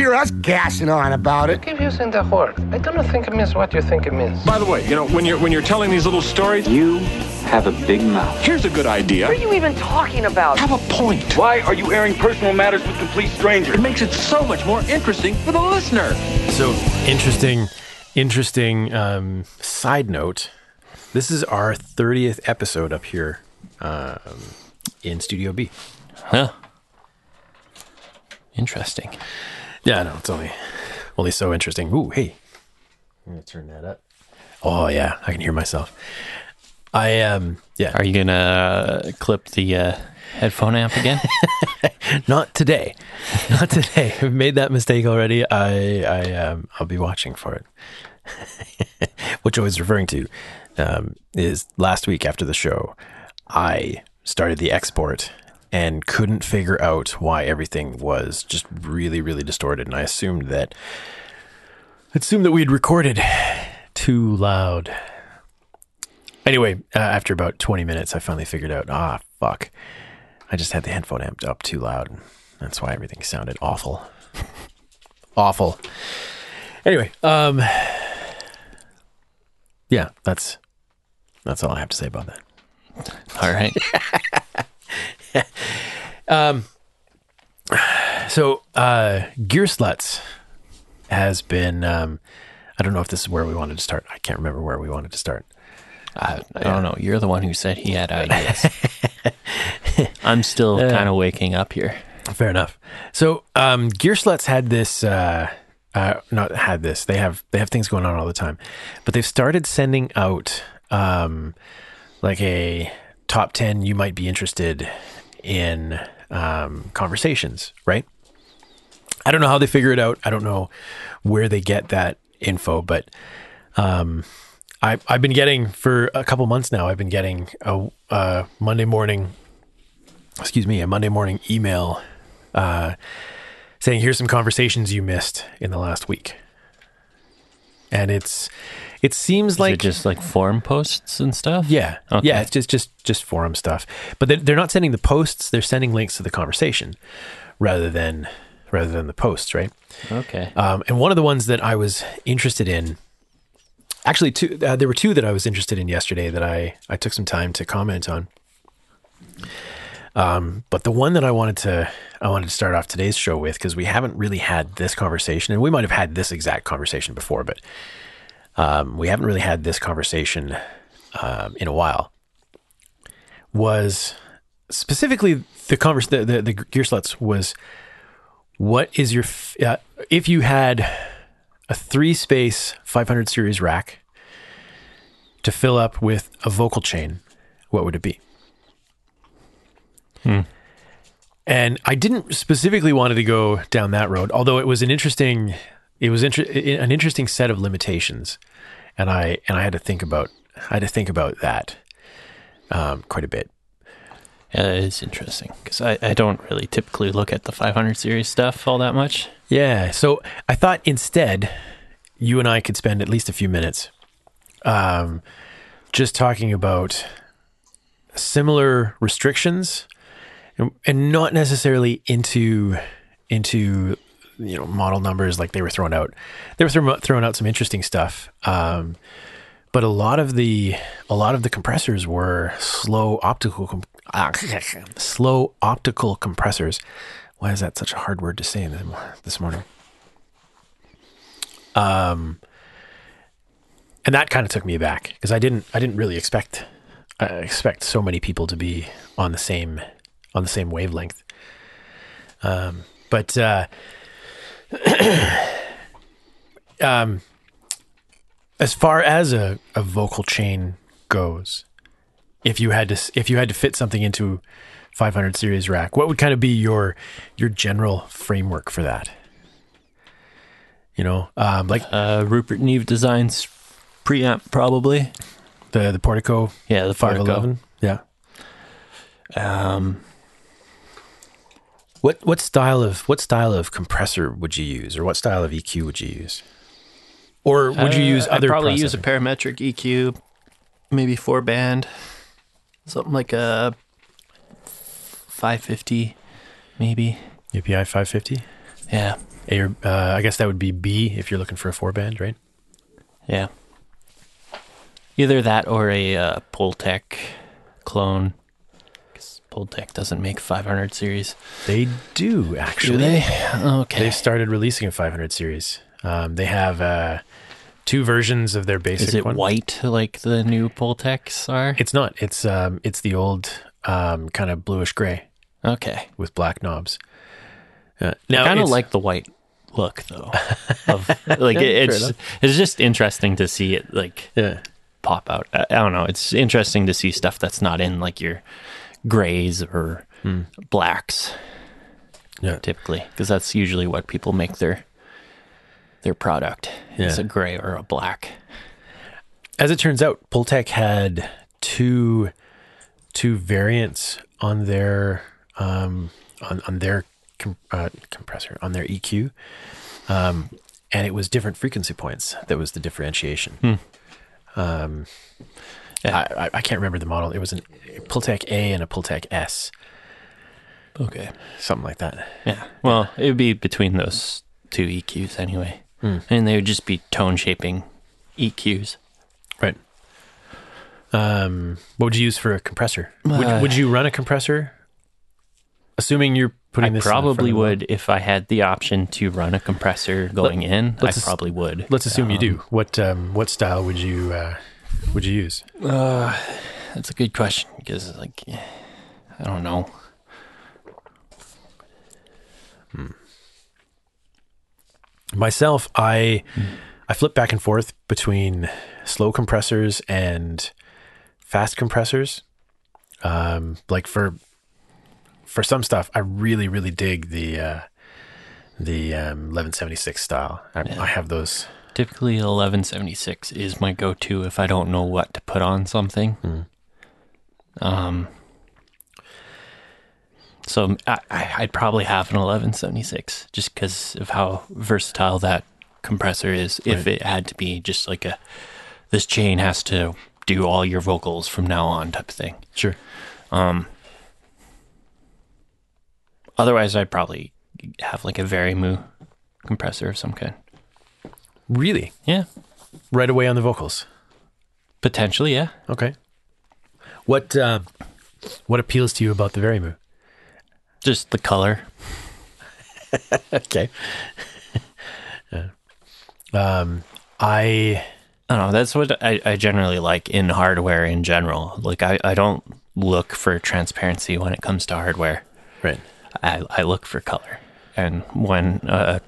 hear us gassing on about it. Keep using the word. I do not think it means what you think it means. By the way, you know, when you're when you're telling these little stories, You have a big mouth. here's a good idea. What are you even talking about? Have a point. Why are you airing personal matters with complete strangers? It makes it so much more interesting for the listener. So interesting, interesting um, side note. This is our 30th episode up here um, in Studio B. Huh. Interesting. Yeah, no, it's only only so interesting. Ooh, hey. I'm gonna turn that up. Oh yeah, I can hear myself. I um yeah. Are you going to clip the uh, headphone amp again? Not today. Not today. I've made that mistake already. I I um I'll be watching for it. Which Joe is referring to um, is last week after the show, I started the export and couldn't figure out why everything was just really, really distorted. And I assumed that I assumed that we'd recorded too loud. Anyway, uh, after about 20 minutes, I finally figured out, ah, fuck. I just had the headphone amped up too loud. That's why everything sounded awful. awful. Anyway, um yeah, that's that's all I have to say about that. All right. So, uh Gearslutz has been um I don't know if this is where we wanted to start. I can't remember where we wanted to start. I, I don't know. You're the one who said he had ideas. I'm still kind of waking up here. Fair enough. So, um, Gearslutz had this, uh, uh, not had this. They have they have things going on all the time, but they've started sending out um, like a top ten you might be interested in um, conversations, right? I don't know how they figure it out. I don't know where they get that info, but um, I, I've been getting for a couple months now. I've been getting a, a Monday morning excuse me, a Monday morning email uh, saying, "Here's some conversations you missed in the last week," and it's it seems Is like it just like forum posts and stuff? yeah, Okay. yeah, it's just just just forum stuff. But they're, they're not sending the posts; they're sending links to the conversation rather than rather than the posts, right? Okay. Um, and one of the ones that I was interested in, actually, two uh, there were two that I was interested in yesterday that I I took some time to comment on. Um, but the one that I wanted to I wanted to start off today's show with because we haven't really had this conversation, and we might have had this exact conversation before, but um, we haven't really had this conversation um, in a while. Was specifically the converse the, the the Gearslutz was what is your f- uh, if you had a three space 500 series rack to fill up with a vocal chain what would it be and i didn't specifically wanted to go down that road although it was an interesting it was inter- an interesting set of limitations and i and i had to think about i had to think about that um, quite a bit Yeah, is interesting because I, I don't really typically look at the 500 series stuff all that much. Yeah. So I thought instead you and I could spend at least a few minutes um, just talking about similar restrictions and, and not necessarily into into you know model numbers like they were thrown out. They were throw, throwing out some interesting stuff. Um, but a lot of the a lot of the compressors were slow optical ah, slow optical compressors. Why is that such a hard word to say this morning? Um, and that kind of took me aback because I didn't I didn't really expect I expect so many people to be on the same on the same wavelength. Um, but uh, um, as far as a, a vocal chain goes, if you had to if you had to fit something into 500 series rack, what would kind of be your your general framework for that? You know, um, like Uh, Rupert Neve Designs preamp, probably. the the Portico Yeah, the five Portico. eleven. Yeah. Um, What what style of what style of compressor would you use, or what style of EQ would you use, or would you uh, use I'd other? probably use a parametric EQ, maybe four band, something like a 550, maybe. API five fifty. Yeah, A or uh, I guess that would be B if you're looking for a four band, right? yeah. Either that or a uh, Pultec clone. 'Cause Pultec doesn't make 500 series. They do actually. Do they? Okay. They've started releasing a 500 series. Um, they have uh, two versions of their basic. Is it one. white like the new Pultecs are? It's not. It's um, it's the old um, kind of bluish gray Okay. with black knobs. Uh, now, kind of like the white look though. of like it, it's it's just interesting to see it like yeah, pop out. I, I don't know. It's interesting to see stuff that's not in like your grays or blacks yeah. typically because that's usually what people make their their product. It's Yeah. a gray or a black. As it turns out, Pultec had two two variants on their um, on on their com- uh, compressor on their EQ, um, and it was different frequency points. That was the differentiation. Um, Yeah. I, I, I can't remember the model. It was an Pultec A and a Pultec S, Okay. something like that. Yeah. Well, it would be between those two EQs anyway. And they would just be tone shaping EQs. Right. Um, what would you use for a compressor? would, Uh, would you run a compressor? Assuming you're putting I this in the front probably of the wall? would if I had the option to run a compressor going in. I probably would. Let's assume you Um, do. What um, what style would you uh, would you use? That's a good question because, like, I don't know. Myself, I I flip back and forth between slow compressors and fast compressors. Um, like for for some stuff, I really really dig the uh, the um, 1176 style. I, I have those. Typically, 1176 is my go-to if I don't know what to put on something. Um. So I, I'd probably have an 1176 just because of how versatile that compressor is. If it had to be just like a, this chain has to do all your vocals from now on type of thing. Sure. Um, Otherwise, I'd probably have like a Vari-Mu compressor of some kind. Really, Yeah, right away on the vocals. potentially. Yeah. Okay. What uh, what appeals to you about the Vari-Mu? Just the color. Okay. yeah. Um, I I don't know. That's what I, I generally like in hardware in general. Like I, I don't look for transparency when it comes to hardware. right. I, I look for color. And when a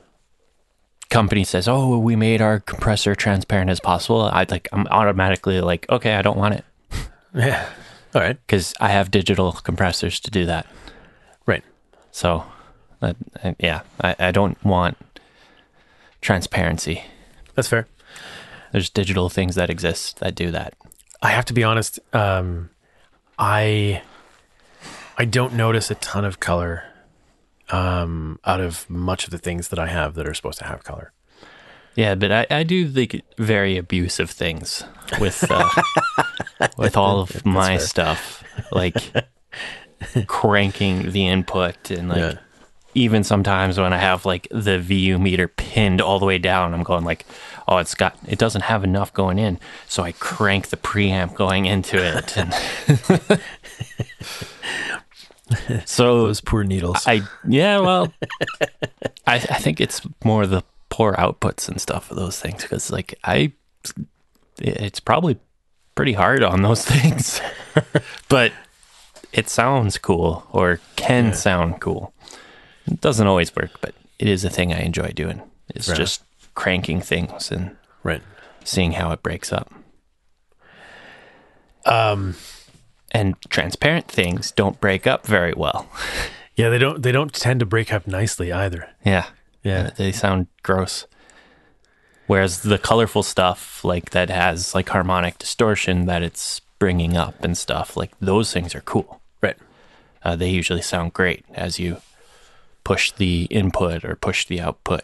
company says, "Oh, we made our compressor transparent as possible," I'd like I'm automatically like, "Okay, I don't want it." Yeah. All right. because I have digital compressors to do that. Right. So, uh, yeah, I, I don't want transparency. That's fair. There's digital things that exist that do that. I have to be honest. Um, I I don't notice a ton of color um, out of much of the things that I have that are supposed to have color. Yeah, but I, I do like very abusive things with uh, with all of my stuff, like cranking the input and like Yeah. even sometimes when I have like the VU meter pinned all the way down, I'm going like, oh, it's got it doesn't have enough going in, so I crank the preamp going into it, and so Those poor needles. I yeah, well, I I think it's more the poor outputs and stuff of those things because like I, it's probably pretty hard on those things, but it sounds cool or can sound cool. It doesn't always work, but it is a thing I enjoy doing. It's Right. just cranking things and right. seeing how it breaks up. Um, And transparent things don't break up very well. yeah, they don't they don't tend to break up nicely either. Yeah. Yeah. They sound gross. Whereas the colorful stuff, like that has like harmonic distortion that it's bringing up and stuff, like those things are cool. Right. Uh, they usually sound great as you push the input or push the output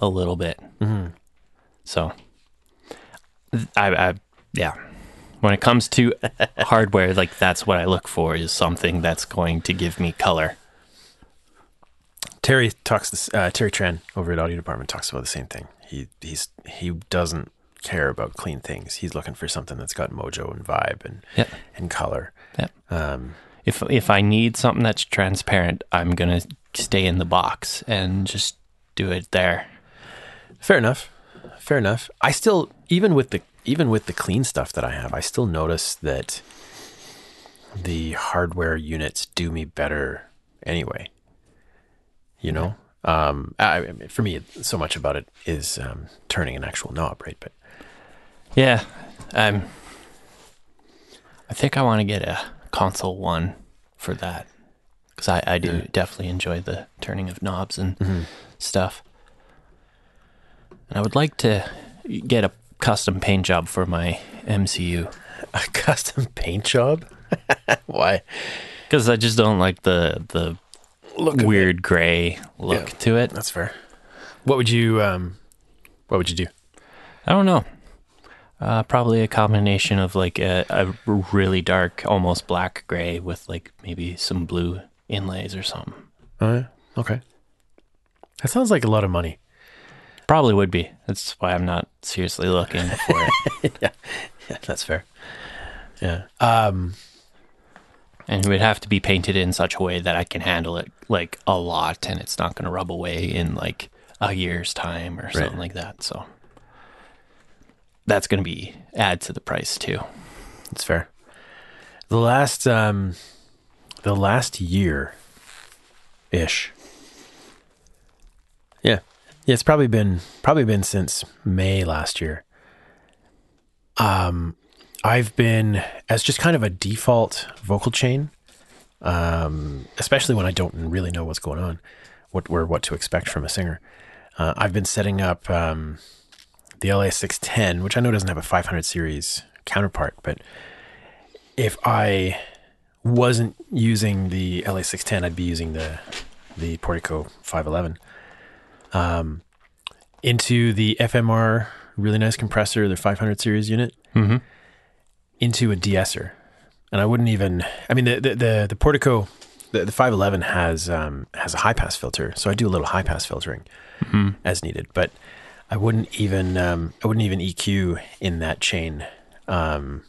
a little bit. Mhm. So, I, I, yeah. When it comes to hardware, like that's what I look for is something that's going to give me color. Terry talks. This, uh, Terry Tran over at Audio Department talks about the same thing. He he's he doesn't care about clean things. He's looking for something that's got mojo and vibe and Yep. and color. Yep. Um, If if I need something that's transparent, I'm gonna stay in the box and just do it there. Fair enough. Fair enough. I still even with the even with the clean stuff that I have, I still notice that the hardware units do me better anyway. You know, um, I, I mean, for me, so much about it is um, turning an actual knob, right? But Yeah, um, I think I want to get a console one for that because I, I do definitely enjoy the turning of knobs and stuff. And I would like to get a custom paint job for my MCU a custom paint job. Why? because I just don't like the the Look weird gray look Yeah. to it. That's fair. What would you um, What would you do? I don't know. Uh, probably a combination of like a, a really dark, almost black gray with like maybe some blue inlays or something. Oh, yeah. okay. That sounds like a lot of money. Probably would be. That's why I'm not seriously looking for it. yeah, that's fair. Yeah. Um, and it would have to be painted in such a way that I can handle it like a lot and it's not going to rub away in like a year's time or something like that. So that's going to be add to the price too. That's fair. The last um the last year ish. Yeah. It's probably been probably been since May last year. Um I've been as just kind of a default vocal chain, um, especially when I don't really know what's going on, what or what to expect from a singer. Uh, I've been setting up um, the LA610, which I know doesn't have a 500 series counterpart, but if I wasn't using the LA610, I'd be using the the Portico 511 um, into the FMR really nice compressor, the 500 series unit, Mm-hmm. into a de-esser. And I wouldn't even. I mean, the the the, the Portico, the, the 511 has um, has a high pass filter, so I do a little high pass filtering as needed. But I wouldn't even um, I wouldn't even EQ in that chain. Um,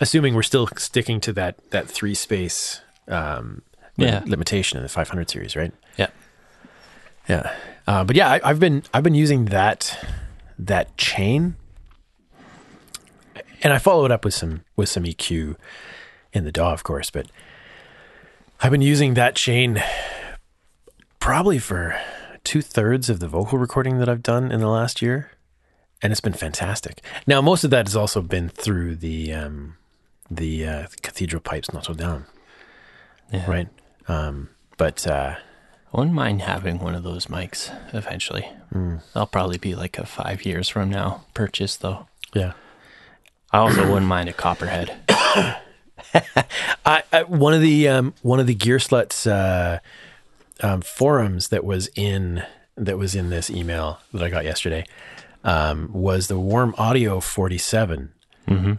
assuming we're still sticking to that that three space um, Yeah. limitation in the 500 series, right? Yeah. Yeah, uh, but yeah, I, I've been I've been using that that chain, and I follow it up with some with some EQ in the DAW, of course. But I've been using that chain probably for two thirds of the vocal recording that I've done in the last year, and it's been fantastic. Now, most of that has also been through the um, the uh, Cathedral Pipes Notre Dame, Yeah. right? Um, but uh, wouldn't mind having one of those mics eventually. That'll probably be like a five years from now purchase though. yeah. I also wouldn't mind a copperhead. I, I one of the um, one of the Gearslutz uh, um, forums that was in that was in this email that I got yesterday um, was the Warm Audio 47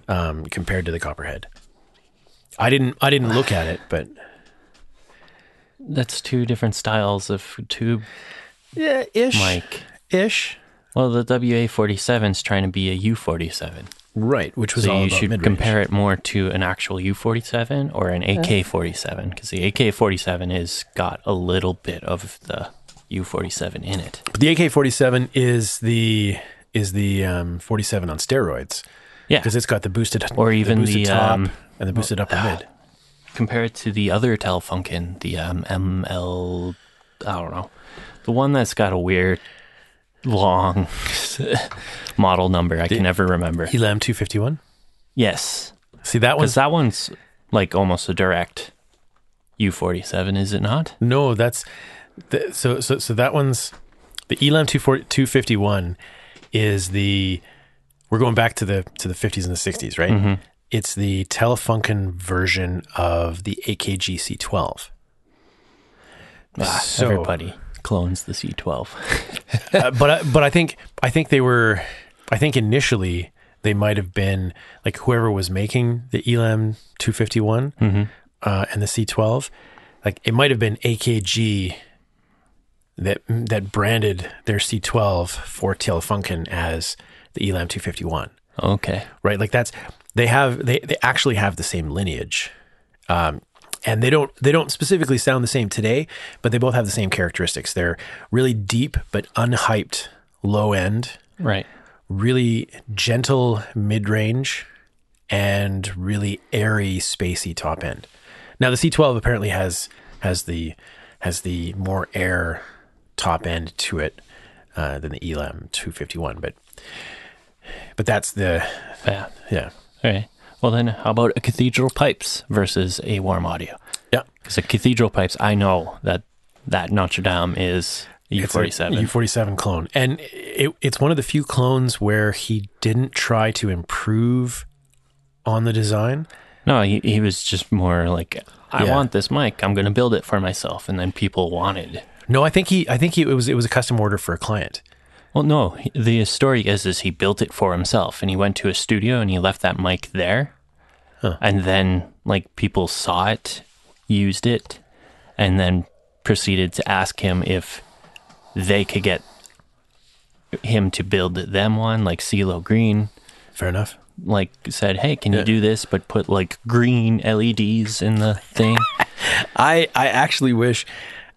um, compared to the Copperhead. I didn't I didn't look at it, but That's two different styles of tube yeah, ish, Mike. ish, Well, the WA47 is trying to be a U47. right? Which was So you should mid-range. compare it more to an actual U47 or an AK47 because the AK47 is got a little bit of the U47 in it. But the AK-47 is the is the um, 47 on steroids Yeah. because it's got the boosted Or even boosted the, top um, and the boosted upper mid. Compare it to the other Telefunken, the um, ML, I don't know, the one that's got a weird long model number. I can never remember. ELA M 251. Yes, See that because one's that one's like almost a direct U47, is it not? No, that's the, so so so that one's the Elam 240 251 is the we're going back to the to the 50s and the 60s, right? Mm-hmm. It's the Telefunken version of the AKG C12. Ah, So- Everybody clones the C12. uh, but I- but I think I think they were I think initially they might have been like whoever was making the ELA M 251 uh, and the C12 like it might have been AKG that that branded their C12 for Telefunken as the ELA M 251 okay. right like that's they have they, they actually have the same lineage. Um, and they don't they don't specifically sound the same today but they both have the same characteristics. They're really deep but unhyped low end. Right. really gentle mid range and really airy spacey top end. Now the c12 apparently has has the has the more air top end to it uh, than the ELA M 251 but but that's the Yeah. yeah Okay. Well, then, how about a cathedral pipes versus a warm audio? yeah Because a cathedral pipes, I know that that Notre Dame is It's a U47. U47 clone. And it, it's one of the few clones where he didn't try to improve on the design. no, he, he was just more like, I Yeah. want this mic. I'm going to build it for myself. And then people wanted. No, I think he I think he, it was it was a custom order for a client. Well, no, the story is is he built it for himself, and he went to a studio and he left that mic there, and then like people saw it, used it, and then proceeded to ask him if they could get him to build them one, like CeeLo Green, Fair enough. like said, "Hey, can Yeah. you do this, but put like green LEDs in the thing?" I I actually wish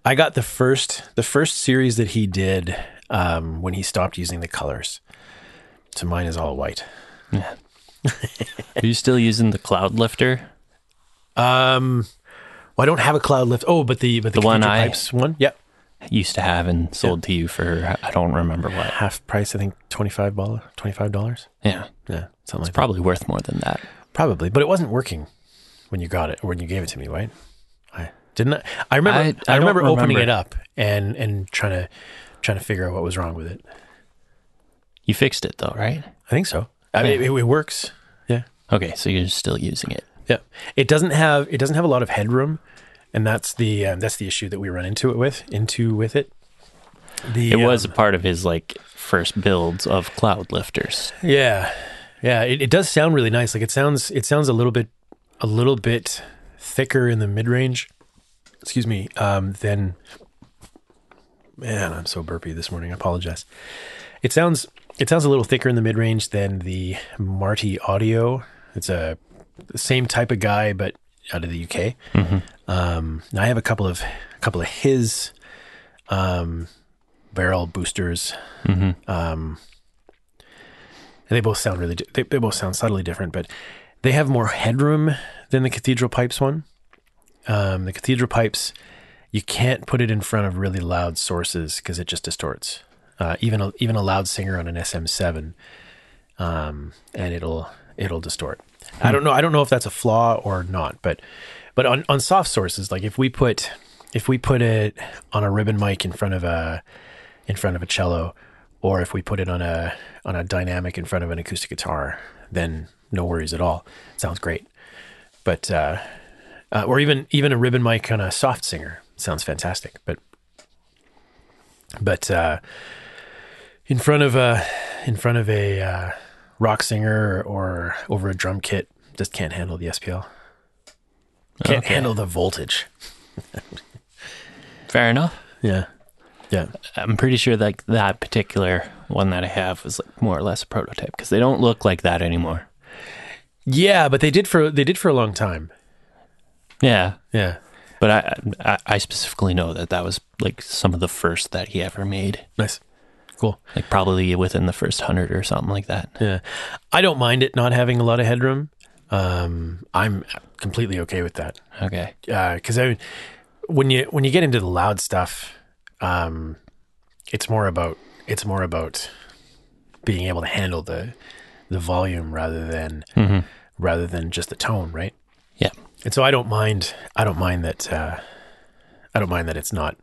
I got the first the first series that he did um, when he stopped using the colors. So mine is all white. Are you still using the Cloud Lifter? Um, well, I don't have a cloud lift. Oh, but the but the, The one I- pipes one. Yep, Used to have and sold to you for I don't remember what. half price. I think twenty five dollars. Twenty five dollars. Yeah, Yeah, something like that. probably worth more than that. Probably, but it wasn't working when you got it or when you gave it to me, right? I didn't. I, I remember. I- I, I don't remember opening remember. it up and and trying to trying to figure out what was wrong with it. You fixed it though, right? I think so. I mean, it, it works. Yeah, Okay, so you're still using it. yeah. It doesn't have it doesn't have a lot of headroom, and that's the um, that's the issue that we run into it with into with it. The It was a um, part of his like first builds of cloud lifters. yeah, yeah. It, it does sound really nice. Like it sounds it sounds a little bit a little bit thicker in the mid range. Excuse me. Um, than man, I'm so burpy this morning. I apologize. It sounds it sounds a little thicker in the mid range than the Marty Audio. It's a the same type of guy, but out of the UK. Um, now I have a couple of a couple of his um, barrel boosters. Um, and they both sound really. They, they both sound subtly different, but they have more headroom than the Cathedral Pipes one. Um, the Cathedral Pipes, you can't put it in front of really loud sources because it just distorts. Uh, even a, even a loud singer on an SM7, um, and it'll it'll distort. I don't know. I don't know if that's a flaw or not, but but on, on soft sources, like if we put if we put it on a ribbon mic in front of a in front of a cello, or if we put it on a on a dynamic in front of an acoustic guitar, then no worries at all. It sounds great. But uh, uh, or even even a ribbon mic on a soft singer sounds fantastic. But but uh, in front of a in front of a uh, rock singer or over a drum kit, just can't handle the SPL. Can't Okay. handle the voltage. Fair enough. Yeah, yeah. I'm pretty sure like that particular one that I have was like more or less a prototype because they don't look like that anymore. Yeah, but they did for they did for a long time. Yeah, Yeah. But I, I I specifically know that that was like some of the first that he ever made. Nice. Cool. Like probably within the first hundred or something like that. Yeah. I don't mind it not having a lot of headroom. Um, I'm completely okay with that. Okay. because I, when you when you get into the loud stuff, um, it's more about it's more about being able to handle the the volume rather than rather than just the tone, right? Yeah. And so I don't mind I don't mind that uh, I don't mind that it's not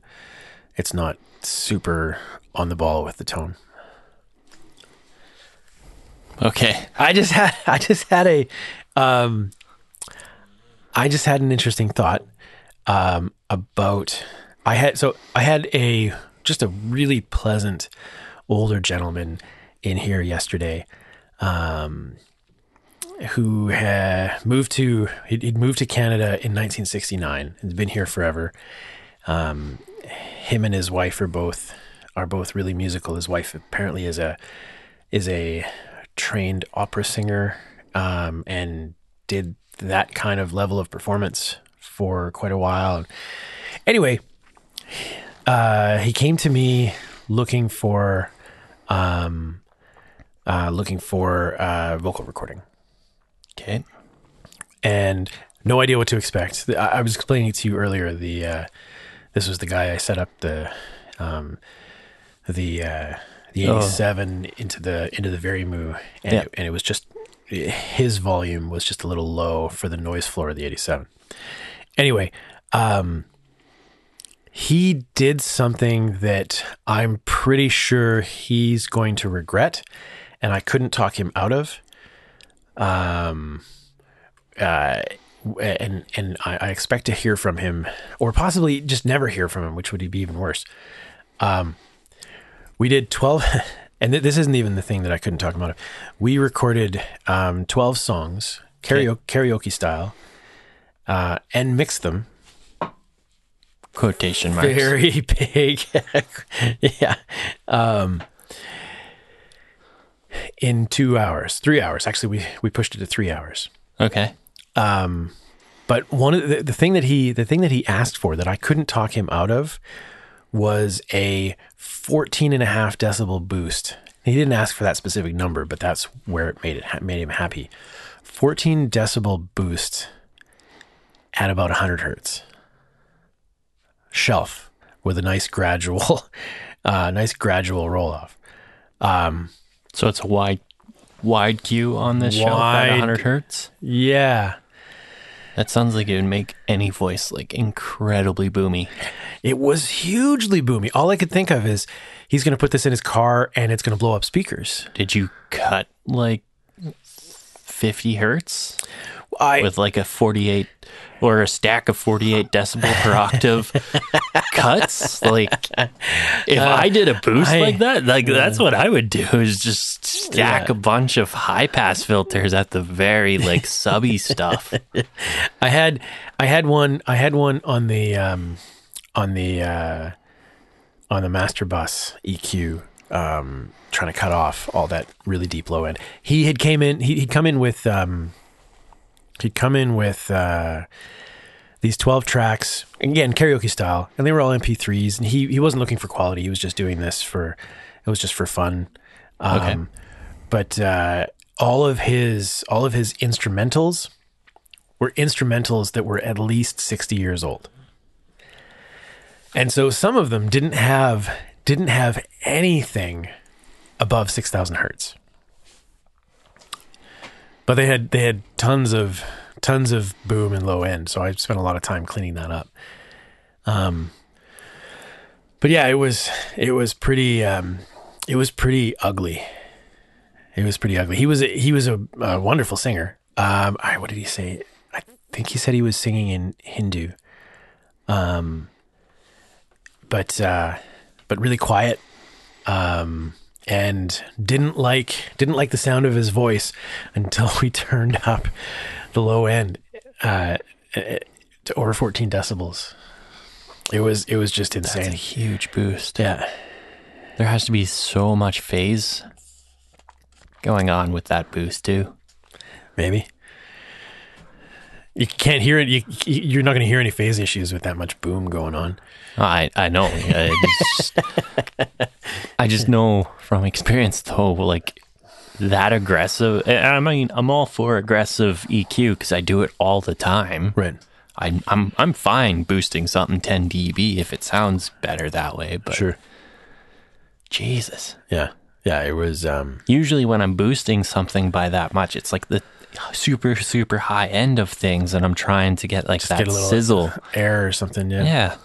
it's not super on the ball with the tone. Okay. I just had I just had a um I just had an interesting thought um about I had so I had a just a really pleasant older gentleman in here yesterday um who had moved to he'd, he'd moved to Canada in 1969 and been here forever um him and his wife are both are both really musical his wife apparently is a is a trained opera singer um, and did that kind of level of performance for quite a while. Anyway, uh, he came to me looking for um, uh, looking for uh, vocal recording. Okay. and no idea what to expect. I, I was explaining to you earlier. The uh, this was the guy I set up the um, the uh, the Oh. eighty seven into the into the Vari-Mu, and, Yeah. it, and it was just his volume was just a little low for the noise floor of the eighty seven. Anyway, um, he did something that I'm pretty sure he's going to regret, and I couldn't talk him out of. Um, uh, and and I, I expect to hear from him, or possibly just never hear from him, which would be even worse. Um, we did twelve, and th- this isn't even the thing that I couldn't talk about. We recorded um, twelve songs, karaoke, karaoke style, uh, and mixed them Quotation marks. very big. yeah. Um, in two hours, three hours. Actually, we we pushed it to three hours. Okay. But one of the, the thing that he the thing that he asked for that I couldn't talk him out of was a 14 and a half decibel boost. He didn't ask for that specific number, but that's where it made it made him happy. 14 decibel boost at about 100 hertz. Shelf with a nice gradual uh nice gradual roll off. So it's a wide wide Q on this show at Wide- 100 hertz. Yeah. That sounds like it would make any voice like incredibly boomy. It was hugely boomy. All I could think of is he's going to put this in his car and it's going to blow up speakers. Did you cut like 50 hertz I with like a 48 or a stack of 48 decibel per octave cuts? Like if I did a boost I- like that, like that's what I would do is just stack Yeah. a bunch of high pass filters at the very like subby stuff. I had I had one I had one on the um on the uh on the master bus EQ um trying to cut off all that really deep low end. He had came in he, he'd come in with um he'd come in with uh these 12 tracks again karaoke style and they were all mp3s and he he wasn't looking for quality he was just doing this for it was just for fun um Okay. but uh all of his all of his instrumentals were instrumentals that were at least 60 years old. And so some of them didn't have didn't have anything above 6000 hertz. But they had they had tons of tons of boom and low end, so I spent a lot of time cleaning that up. Um but yeah, it was it was pretty um it was pretty ugly. It was pretty ugly. He was a, he was a, a wonderful singer. Um, I, what did he say? I think he said he was singing in Hindu. Um, but uh, but really quiet. Um, and didn't like didn't like the sound of his voice until we turned up the low end uh, to over 14 decibels. It was it was just That's a insane. huge boost. Yeah. There has to be so much phase going on with that boost too. Maybe. You can't hear it. You, you're not going to hear any phase issues with that much boom going on. I I know. It's just- I just know from experience though, like that aggressive. I mean, I'm all for aggressive EQ because I do it all the time. Right. I, I'm I'm fine boosting something 10 dB if it sounds better that way. But Sure. Jesus, Yeah. Yeah. It was. Um, usually when I'm boosting something by that much, it's like the super super high end of things, and I'm trying to get like that get sizzle. air or something. Yeah. Yeah.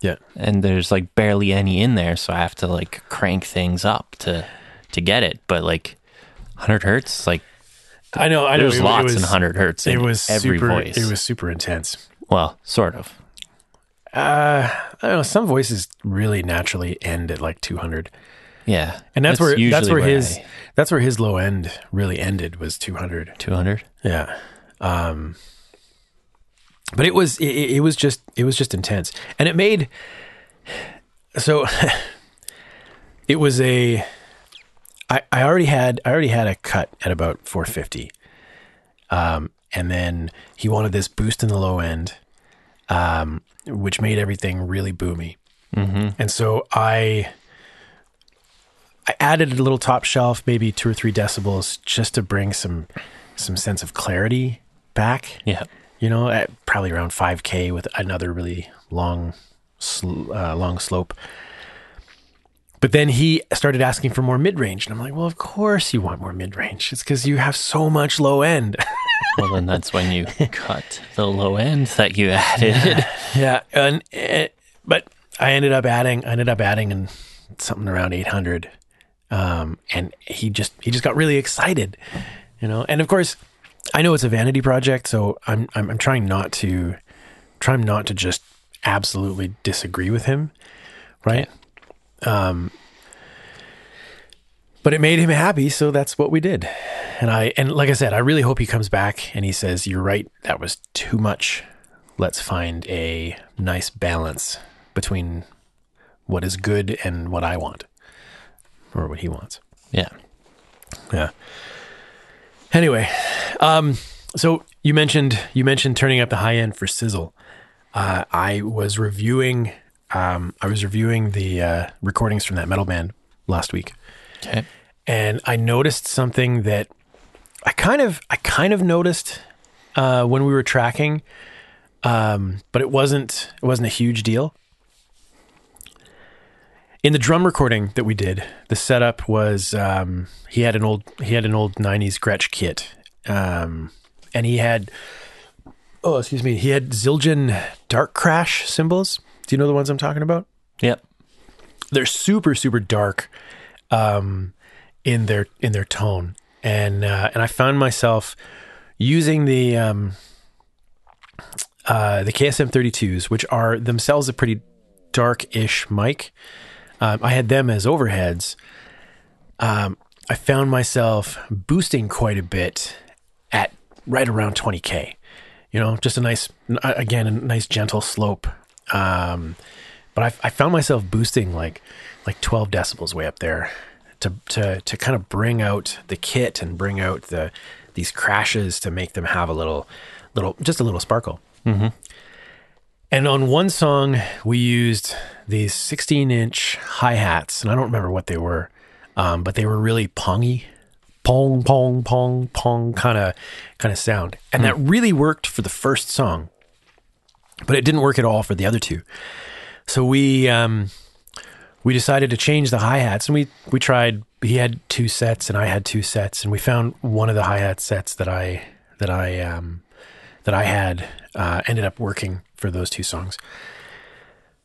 Yeah. and there's like barely any in there so i have to like crank things up to to get it but like 100 hertz, like I know. I know. there's it- it lots was- in 100 hertz. It in was every super. voice. It was super intense. well, sort of. Uh, I don't know. Some voices really naturally end at like 200, Yeah, and that's, where that's usually where his I- that's where his low end really ended was 200. 200. Yeah. Um, but it was it, it was just it was just intense, and it made so it was a I, I already had I already had a cut at about 450, um, and then he wanted this boost in the low end, um, which made everything really boomy, mm-hmm. and so I. I added a little top shelf, maybe two or three decibels, just to bring some some sense of clarity back. Yeah, You know, at probably around 5k with another really long, sl- uh, long slope. But then he started asking for more mid range, and I'm like, well, of course you want more mid range. It's because you have so much low end. well then that's when you cut the low end that you added. yeah, and uh, but I ended up adding, I ended up adding and something around 800, um, and he just he just got really excited, you know. And of course, I know it's a vanity project, so I'm I'm, I'm trying not to trying not to just absolutely disagree with him, right? Um, but it made him happy, so that's what we did. And I and like I said, I really hope he comes back and he says, "You're right, that was too much. Let's find a nice balance between what is good and what I want, or what he wants." yeah, Yeah. Anyway, um, so you mentioned you mentioned turning up the high end for Sizzle. Uh, I was reviewing um, I was reviewing the uh, recordings from that metal band last week, okay. and I noticed something that I kind of I kind of noticed uh, when we were tracking, um, but it wasn't it wasn't a huge deal. In the drum recording that we did, the setup was um, he had an old he had an old '90s Gretsch kit, um, and he had oh excuse me he had Zildjian Dark Crash cymbals. Do you know the ones I'm talking about? Yep. they're super super dark um in their in their tone and uh and i found myself using the um uh the ksm 32s which are themselves a pretty dark-ish mic um, i had them as overheads um i found myself boosting quite a bit at right around 20k you know just a nice again a nice gentle slope um but I, I found myself boosting like like 12 decibels way up there to to to kind of bring out the kit and bring out the these crashes to make them have a little little just a little sparkle. Mm-hmm. And on one song we used these 16 inch hi hats, and I don't remember what they were, um, but they were really pongy, pong pong pong pong kind of kind of sound, and that really worked for the first song, but it didn't work at all for the other two. So we um, we decided to change the hi hats, and we we tried. He had two sets, and I had two sets, and we found one of the hi hat sets that I that I um, that I had uh, ended up working for those two songs.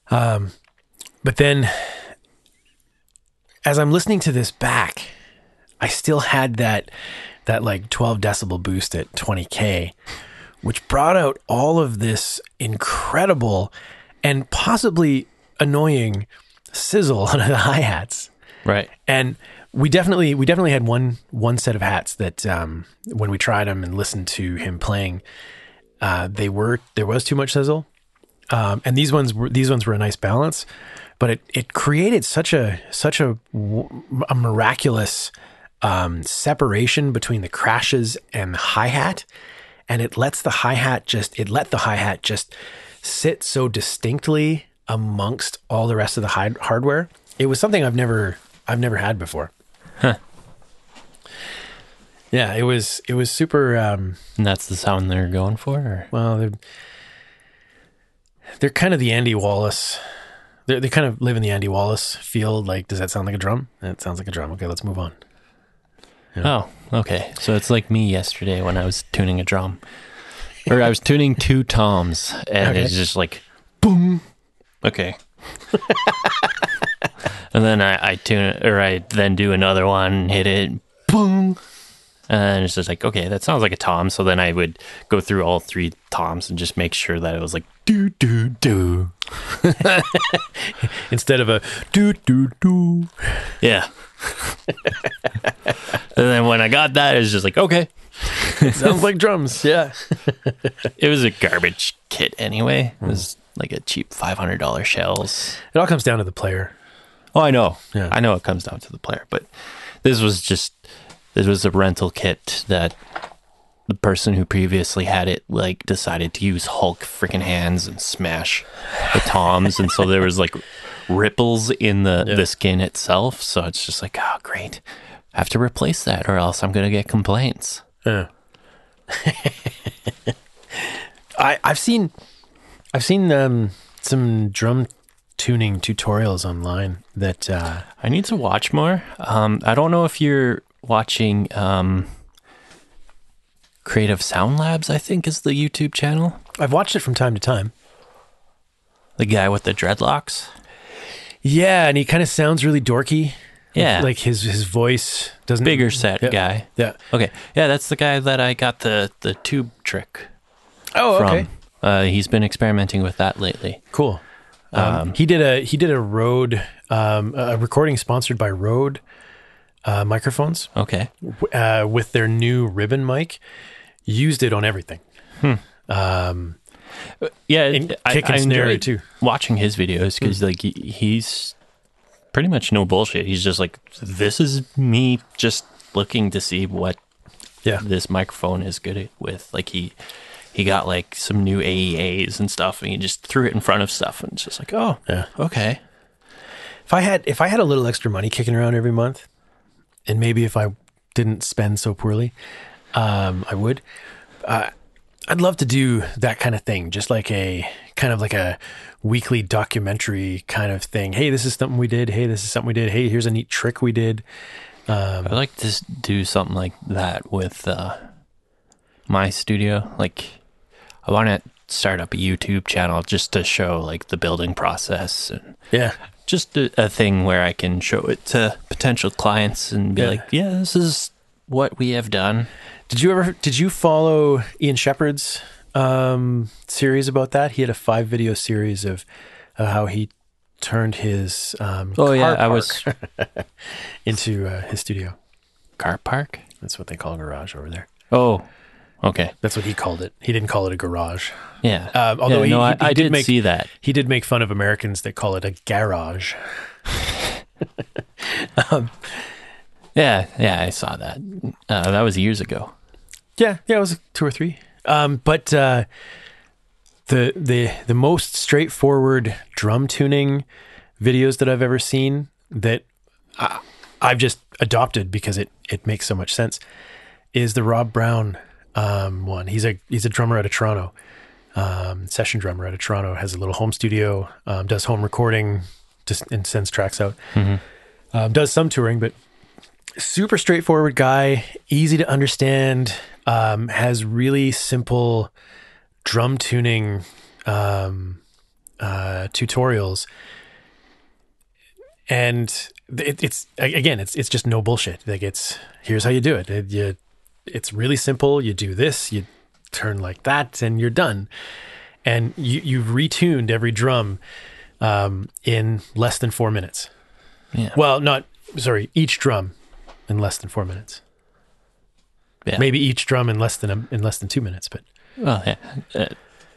Um, but then, as I'm listening to this back, I still had that that like 12 decibel boost at 20k, which brought out all of this incredible and possibly annoying sizzle on the hi hats. Right. And we definitely we definitely had one one set of hats that um, when we tried them and listened to him playing, uh, they were there was too much sizzle, um, and these ones were these ones were a nice balance, but it it created such a such a, a miraculous um, separation between the crashes and the hi hat, and it lets the hi hat just it let the hi hat just sit so distinctly amongst all the rest of the hardware. It was something I've never I've never had before. Yeah, it was it was super. Um, And that's the sound they're going for? Or? well, they're they're kind of the Andy Wallace. They they kind of live in the Andy Wallace field. Like, does that sound like a drum? That sounds like a drum. Okay, let's move on. Oh, okay. So it's like me yesterday when I was tuning a drum. Or I was tuning two toms and Okay. it's just like boom. Okay. and then I, I tune it or I then do another one, hit it, boom. Uh, and it's just like, okay, that sounds like a tom. So then I would go through all three toms and just make sure that it was like do do do. Instead of a do do do. Yeah. and then when I got that, it was just like, okay. Sounds like drums. Yeah. It was a garbage kit anyway. It hmm. was like a cheap $500 shells. It all comes down to the player. Oh, I know. Yeah. I know it comes down to the player, but this was just this was a rental kit that the person who previously had it like decided to use Hulk freaking hands and smash the toms, and so there was like ripples in the Yeah. the skin itself. So it's just like, oh, great. I have to replace that, or else I'm gonna get complaints. Yeah. I I've seen I've seen um, some drum tuning tutorials online that uh, I need to watch more. Um, I don't know if you're watching um, Creative Sound Labs. I think is the YouTube channel. I've watched it from time to time. The guy with the dreadlocks. Yeah, and he kind of sounds really dorky. Yeah. like his his voice doesn't Bigger set Yeah. guy. Yeah. Okay. Yeah, that's the guy that I got the the tube trick Oh, from. okay. Uh, he's been experimenting with that lately. Cool. Um, he did a he did a Rode um, a recording sponsored by Rode uh, microphones Okay. uh, with their new ribbon mic. Used it on everything. Um, Yeah, And kick and snare enjoyed too. Watching his videos because like he, he's pretty much no bullshit. He's just like, this is me just looking to see what yeah, this microphone is good with. Like he he got like some new AEAs and stuff, and he just threw it in front of stuff, and it's just like, oh, yeah. okay. If I had if I had a little extra money kicking around every month, and maybe if I didn't spend so poorly, um, I would. Uh, I'd love to do that kind of thing, just like a kind of like a weekly documentary kind of thing. Hey, this is something we did. Hey, this is something we did. Hey, here's a neat trick we did. I'd like to do something like that with uh, my studio. Like, I want to start up a YouTube channel just to show like the building process and Yeah, just a, a thing where I can show it to potential clients and be Yeah. like, yeah, this is what we have done. Did you ever did you follow Ian Shepherd's um, series about that? He had a five video series of, of how he turned his um, Oh yeah, I was into uh, his studio. car park. That's what they call a garage over there. Oh, okay, That's what he called it. He didn't call it a garage. yeah. Um, although Yeah, he, no, he- I, he I did did make see that. he did make fun of Americans that call it a garage. Yeah, yeah, I saw that. Uh, that was years ago. Yeah, yeah, it was two or three. Um, but uh, the the the most straightforward drum tuning videos that I've ever seen that I, I've just adopted because it it makes so much sense is the Rob Brown um, one. He's a he's a drummer out of Toronto, um, session drummer out of Toronto. Has a little home studio, um, does home recording, just and sends tracks out. Um, does some touring, but super straightforward guy, easy to understand, um, has really simple drum tuning um, uh, tutorials, and it, it's again, it's it's just no bullshit. Like it's here's how you do it. It- you, it's really simple. You do this, you turn like that, and you're done. And you you've retuned every drum um, in less than four minutes. Yeah. Well, not sorry, each drum in less than four minutes. Yeah. Maybe each drum in less than a, in less than two minutes, but Well, yeah. Uh,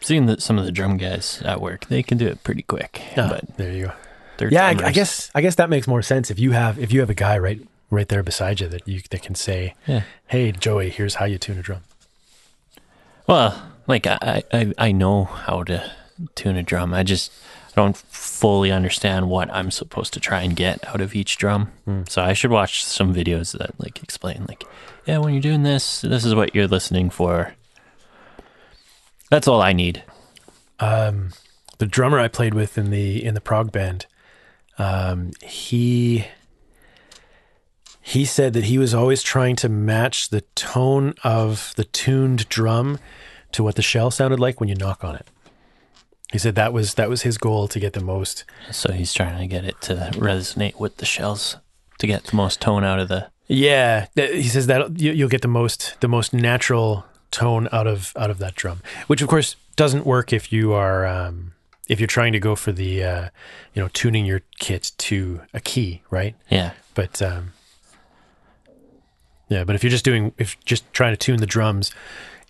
seeing that some of the drum guys at work, they can do it pretty quick. uh, but there you go. Yeah, I, I guess I guess that makes more sense if you have if you have a guy right right there beside you that you that can say, Yeah. "Hey, Joey, here's how you tune a drum." Well, like I, I, I know how to tune a drum. I just don't fully understand what I'm supposed to try and get out of each drum. So I should watch some videos that like explain, like, yeah, when you're doing this, this is what you're listening for. That's all I need. Um, the drummer I played with in the in the prog band, um, he he said that he was always trying to match the tone of the tuned drum to what the shell sounded like when you knock on it. He said that was that was his goal to get the most. So he's trying to get it to resonate with the shells to get the most tone out of the. Yeah, he says that you- you'll get the most the most natural tone out of out of that drum, which of course doesn't work if you are um, if you're trying to go for the uh, you know tuning your kit to a key, right? Yeah. But um, yeah, but if you're just doing if just trying to tune the drums,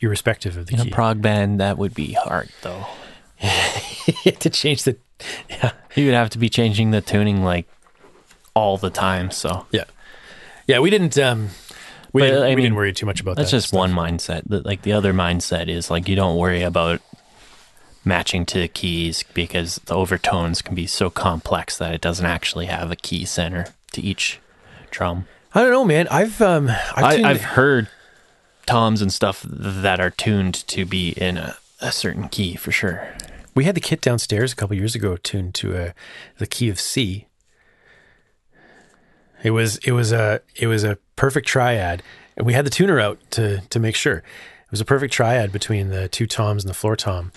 irrespective of the In a key, prog band, that would be hard though. to change the yeah You would have to be changing the tuning like all the time. So yeah yeah we didn't um we, But, didn't, I we didn't worry too much about that's that That's just one mindset. The- Like the other mindset is like you don't worry about matching to the keys because the overtones can be so complex that it doesn't actually have a key center to each drum. I don't know, man. I've um I've, I, tuned- I've heard toms and stuff that are tuned to be in a, a certain key for sure. We had the kit downstairs a couple years ago tuned to a the key of C. It was it was a it was a perfect triad, and we had the tuner out to to make sure it was a perfect triad between the two toms and the floor tom.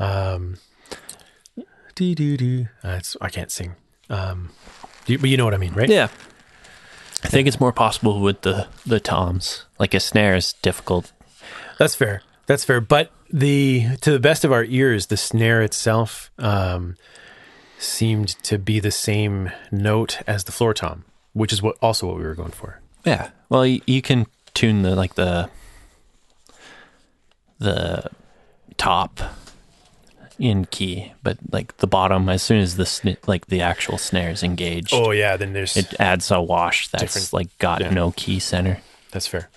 Um, dee doo doo. Uh, I can't sing. Um, you, but you know what I mean, right? Yeah. I think it's more possible with the the toms. Like a snare is difficult. That's fair. That's fair. But the to the best of our ears, the snare itself um, seemed to be the same note as the floor tom, which is what also what we were going for. Yeah. Well, you, you can tune the like the the top in key, but like the bottom as soon as the sn- like the actual snare is engaged, Oh yeah, then there's it adds a wash that's Different- like got yeah. no key center. that's fair.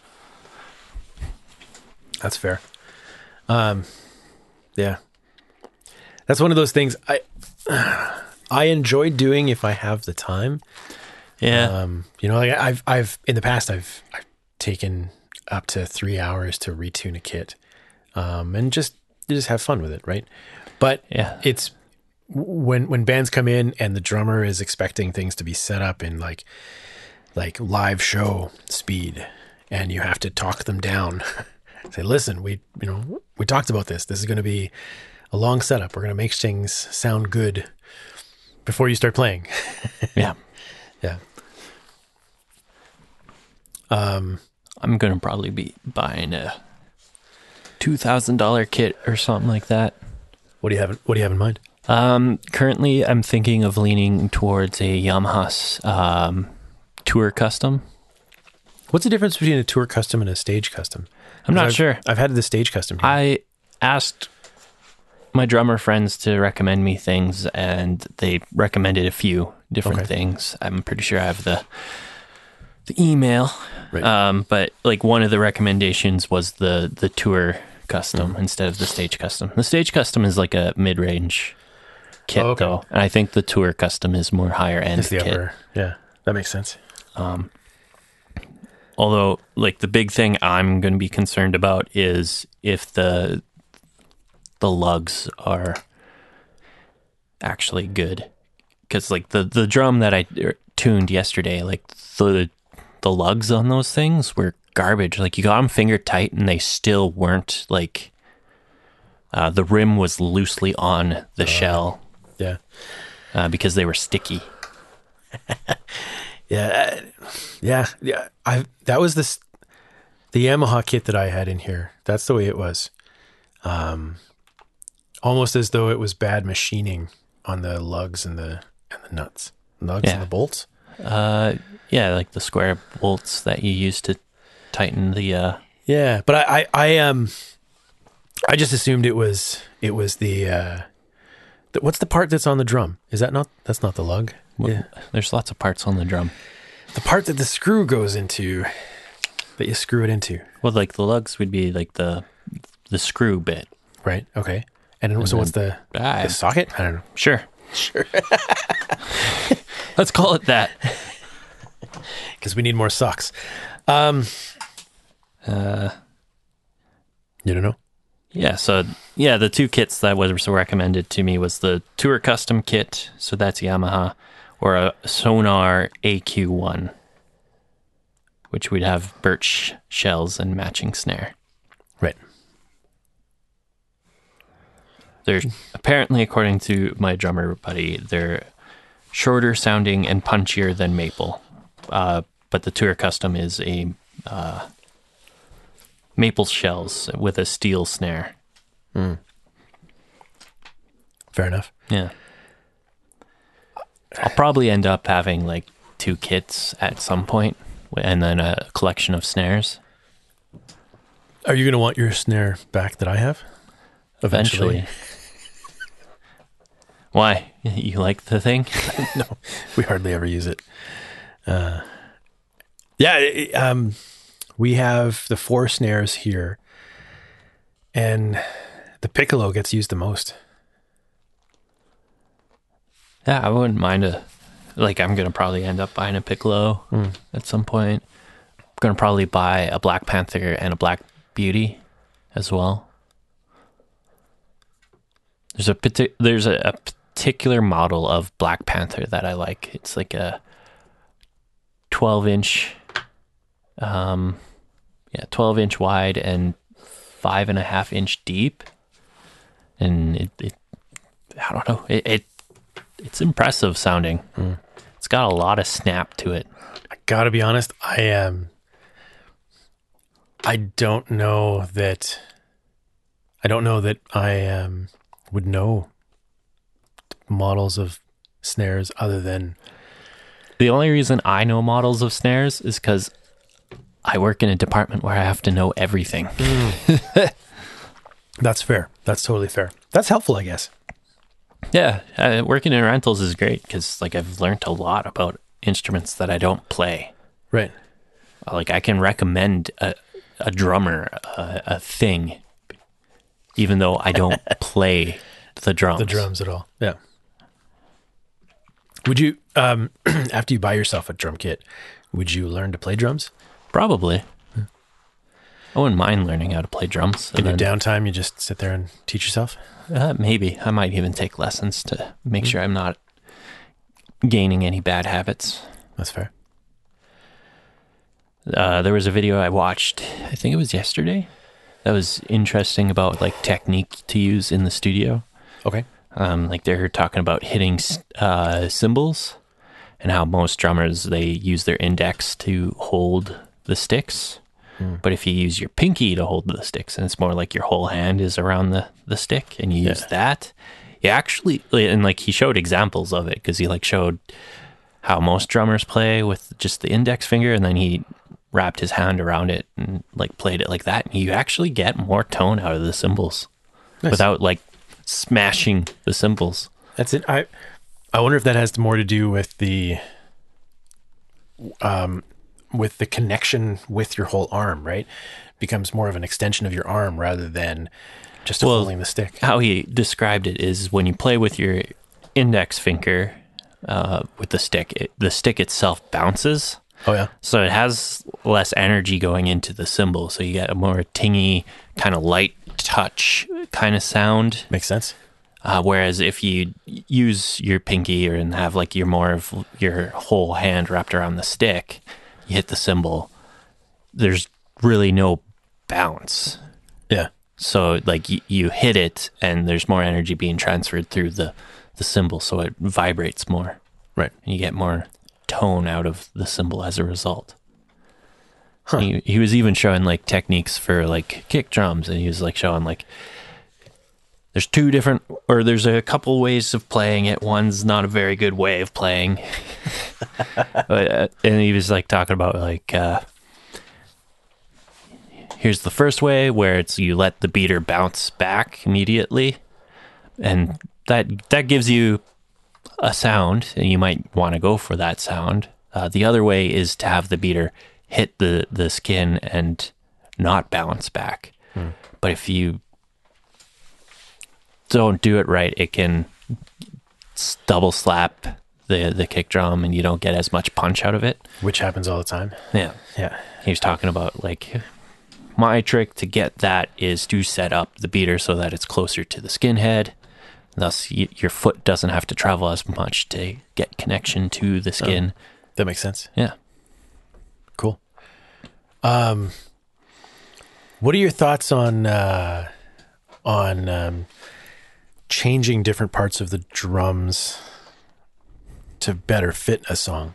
That's fair. Um, yeah, that's one of those things I I enjoy doing if I have the time. Yeah. Um, you know, like I've I've in the past I've I've taken up to three hours to retune a kit, um, and just just have fun with it, right? But Yeah. it's when when bands come in and the drummer is expecting things to be set up in like like live show speed, and you have to talk them down. Say, listen, we you know we talked about this. This is going to be a long setup. We're going to make things sound good before you start playing. yeah. yeah. Um, I'm gonna probably be buying a two thousand dollar kit or something like that. What do you have? What do you have in mind? Um, currently, I'm thinking of leaning towards a Yamaha um, tour custom. What's the difference between a tour custom and a stage custom? I'm not I've- sure. I've had the stage custom. Here. I asked my drummer friends to recommend me things, and they recommended a few different Okay. things. I'm pretty sure I have the the email. Right. Um, but like one of the recommendations was the the tour custom Mm-hmm. instead of the stage custom. The stage custom is like a mid range kit Oh, okay. though, and I think the tour custom is more higher end it's the kit. upper. Yeah, that makes sense. Although, like the big thing I'm going to be concerned about is if the the lugs are actually good, because like the the drum that I tuned yesterday, like the the lugs on those things were garbage. Like you got them finger tight, and they still weren't like. Uh, the rim was loosely on the shell Yeah, uh, because they were sticky. yeah, uh, yeah, yeah. I that was this the Yamaha kit that I had in here. That's the way it was. Um, almost as though it was bad machining on the lugs and the and the nuts, lugs Yeah. and the bolts. Uh, yeah, like the square bolts that you use to tighten the. Uh, Yeah, but I, I, I um, I just assumed it was it was the uh, the, what's the part that's on the drum? Is that not that's not the lug? Yeah, There's lots of parts on the drum. the part that the screw goes into, that you screw it into, Well, like the lugs would be like the the screw bit. right? Okay, and, then, so what's the, the socket? I don't know. Sure, sure. Let's call it that. because we need more socks. Um, Uh, you don't know. yeah. So yeah, the two kits that was recommended to me was the Tour Custom kit. So that's Yamaha, or a Sonor AQ1, which would have birch shells and matching snare. Right. They're apparently, according to my drummer buddy, they're shorter sounding and punchier than maple. Uh, but the Tour Custom is a uh, maple shells with a steel snare. Fair enough. Yeah. I'll probably end up having like two kits at some point and then a collection of snares Are you going to want your snare back that I have? eventually. Why? You like the thing? No, we hardly ever use it. Uh, yeah, it- um, we have the four snares here, and the piccolo gets used the most. Yeah, I wouldn't mind a. Like, I'm gonna probably end up buying a piccolo hmm. at some point. I'm gonna probably buy a Black Panther and a Black Beauty as well. There's a partic- there's a, a particular model of Black Panther that I like. It's like a 12 inch, um, yeah, 12 inch wide and five and a half inch deep, and it, it I don't know, it, it it's impressive sounding. It's got a lot of snap to it. I gotta be honest, I am. I don't know that. I don't know that I um, would know models of snares other than The only reason I know models of snares is because I work in a department where I have to know everything. that's fair. That's totally fair. That's helpful, I guess. Yeah, uh, working in rentals is great because like I've learned a lot about instruments that I don't play. Right. Like I can recommend a, a drummer a, a thing, even though I don't play the drums. the drums at all. Yeah. Would you, um, after you buy yourself a drum kit, would you learn to play drums? Probably. I wouldn't mind learning how to play drums. In your downtime, you just sit there and teach yourself? Uh, maybe I might even take lessons to make sure I'm not gaining any bad habits. That's fair. Uh, there was a video I watched. I think it was yesterday. That was interesting about like technique to use in the studio. Okay. Um, like they're talking about hitting uh, cymbals and how most drummers they use their index to hold the sticks. But if you use your pinky to hold the sticks, and it's more like your whole hand is around the, the stick, and you use that, you actually and like he showed examples of it because he like showed how most drummers play with just the index finger, and then he wrapped his hand around it and like played it like that. And you actually get more tone out of the cymbals without like smashing the cymbals. That's it. I I wonder if that has more to do with the um with the connection with your whole arm, right? Becomes more of an extension of your arm rather than just Well, holding the stick. How he described it is when you play with your index finger uh, with the stick, it, the stick itself bounces. Oh yeah. So it has less energy going into the cymbal. So you get a more tingy, kind of light touch kind of sound. Makes sense. Uh, whereas if you use your pinky or and have like your more of your whole hand wrapped around the stick, you hit the cymbal. There's really no bounce. Yeah. So like you, you hit it, and there's more energy being transferred through the the cymbal, so it vibrates more, Right. and you get more tone out of the cymbal as a result. Huh. He, he was even showing like techniques for like kick drums, and he was like showing like there's two different, or there's a couple ways of playing it. One's not a very good way of playing, But, uh, and he was like talking about like. uh here's the first way where it's you let the beater bounce back immediately and that that gives you a sound and you might want to go for that sound uh, the other way is to have the beater hit the the skin and not bounce back but if you don't do it right it can double slap the the kick drum and you don't get as much punch out of it Which happens all the time. yeah Yeah. he was talking about like my trick to get that is to set up the beater so that it's closer to the skin head. Thus, y- your foot doesn't have to travel as much to get connection to the skin. That makes sense. Yeah. Cool. Um, what are your thoughts on uh, on um, changing different parts of the drums to better fit a song?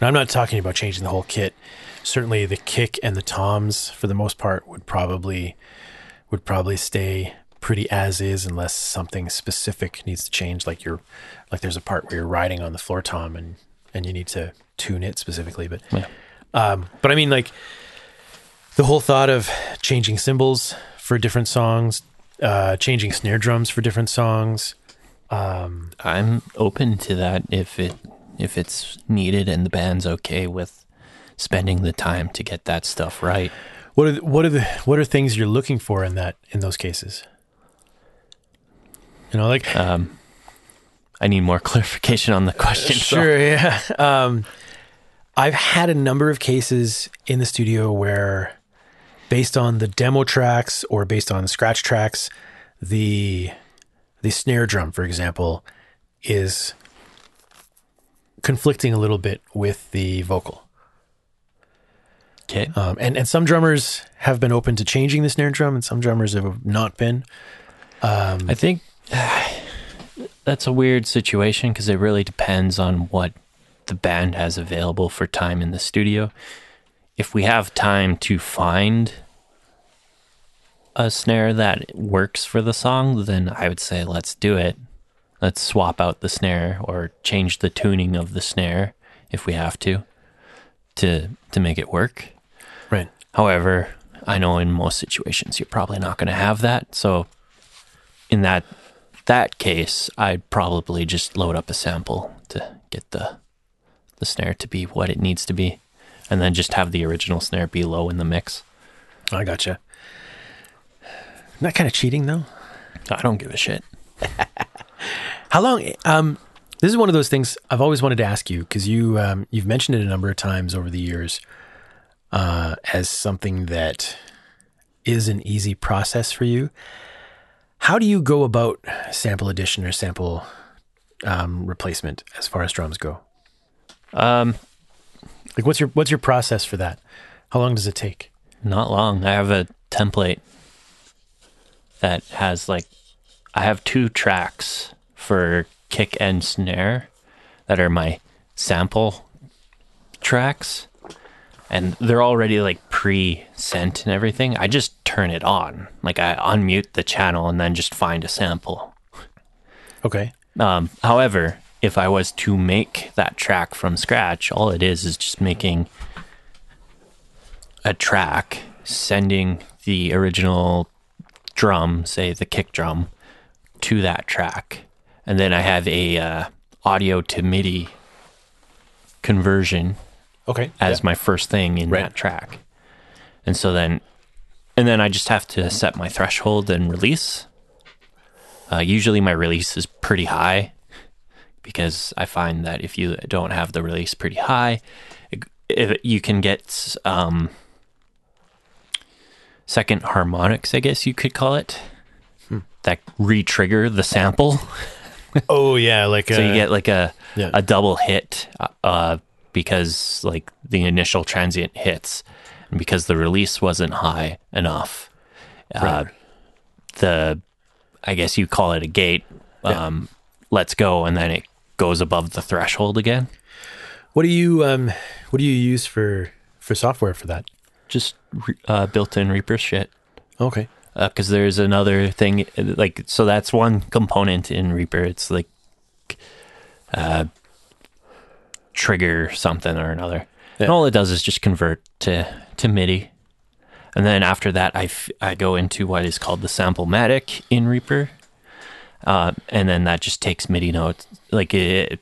And I'm not talking about changing the whole kit. Certainly, the kick and the toms, for the most part, would probably would probably stay pretty as is, unless something specific needs to change. Like you're like there's a part where you're riding on the floor tom and and you need to tune it specifically. But Yeah. um, but I mean, like the whole thought of changing cymbals for different songs, uh, changing snare drums for different songs. Um, I'm open to that if it if it's needed and the band's okay with spending the time to get that stuff right. what are the, what are the what are things you're looking for in that in those cases? You know, like Um, I need more clarification on the question. so- Sure, yeah. Um, I've had a number of cases in the studio where, based on the demo tracks or based on scratch tracks, the the snare drum, for example, is conflicting a little bit with the vocal. Okay. Um, and and some drummers have been open to changing the snare drum, and some drummers have not been. I think that's a weird situation because it really depends on what the band has available for time in the studio. If we have time to find a snare that works for the song, then I would say let's do it. Let's swap out the snare or change the tuning of the snare if we have to to to make it work. Right. However, I know in most situations you're probably not going to have that. So in that that case, I'd probably just load up a sample to get the the snare to be what it needs to be, and then just have the original snare be low in the mix. I gotcha. Isn't that kind of cheating, though? I don't give a shit. How long? Um, this is one of those things I've always wanted to ask you because you um, you've mentioned it a number of times over the years uh, as something that is an easy process for you. How do you go about sample addition or sample um, replacement as far as drums go? Um, Like, what's your what's your process for that? How long does it take? not long. I have a template that has like I have two tracks for kick and snare that are my sample tracks and they're already like pre-sent and everything. I just turn it on. Like I unmute the channel and then just find a sample. Okay. Um, however, if I was to make that track from scratch, all it is is just making a track, sending the original drum, say the kick drum, to that track, and then I have a uh, audio to MIDI conversion Okay. as Yeah. my first thing in Right. that track. And so then, and then I just have to set my threshold and release. Uh, usually my release is pretty high because I find that if you don't have the release pretty high, it, it, you can get um, second harmonics, I guess you could call it, Hmm. that re-trigger the sample. oh yeah, like so you get like a yeah. a double hit uh, because like the initial transient hits and because the release wasn't high enough. Uh, the I guess you call it a gate. Um, Let's go, and then it goes above the threshold again. what do you um what do you use for for software for that? Just uh, built-in Reaper shit. Okay. because there's another thing like so that's one component in Reaper. It's like uh, trigger something or another, and all it does is just convert to to MIDI, and then after that, I f- I go into what is called the sample-matic in Reaper, uh, and then that just takes MIDI notes. Like it,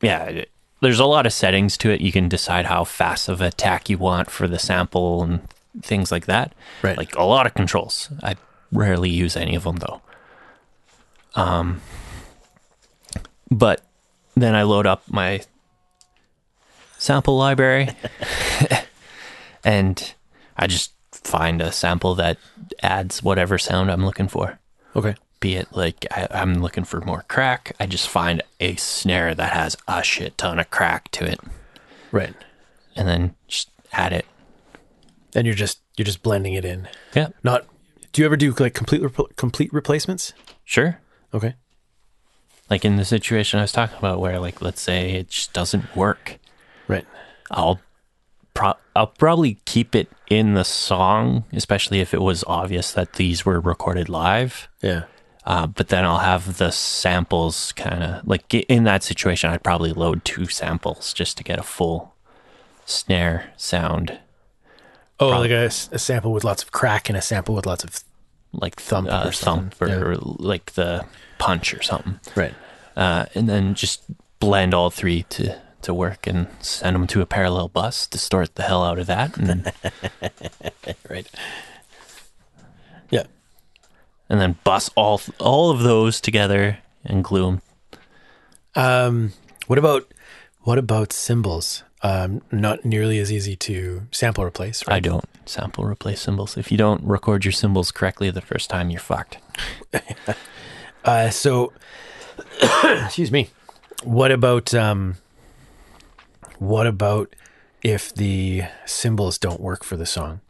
yeah. It, there's a lot of settings to it. You can decide how fast of a tack you want for the sample and things like that. Right. Like a lot of controls. I rarely use any of them though. Um, but then I load up my sample library and I just find a sample that adds whatever sound I'm looking for. Okay. Be it like I, I'm looking for more crack, I just find a snare that has a shit ton of crack to it Right. and then just add it. And you're just you're just blending it in. Yeah, Not. Do you ever do like complete repl- complete replacements? sure. Okay. Like in the situation I was talking about, where like let's say it just doesn't work, Right. I'll pro- I'll probably keep it in the song, especially if it was obvious that these were recorded live. Yeah. Uh, but then I'll have the samples kind of like in that situation. I'd probably load two samples just to get a full snare sound, Oh, Probably. like a sample with lots of crack and a sample with lots of like Thump uh, or thump or like the punch or something. right. uh, and then just blend all three to to work and send them to a parallel bus, distort the hell out of that, and, Right. And then bus all all of those together and glue them. Um, what about what about cymbals? Um, not nearly as easy to sample replace. I Right? don't sample replace cymbals. If you don't record your cymbals correctly the first time, you're fucked. Uh, so, excuse me. What about um, what about if the cymbals don't work for the song?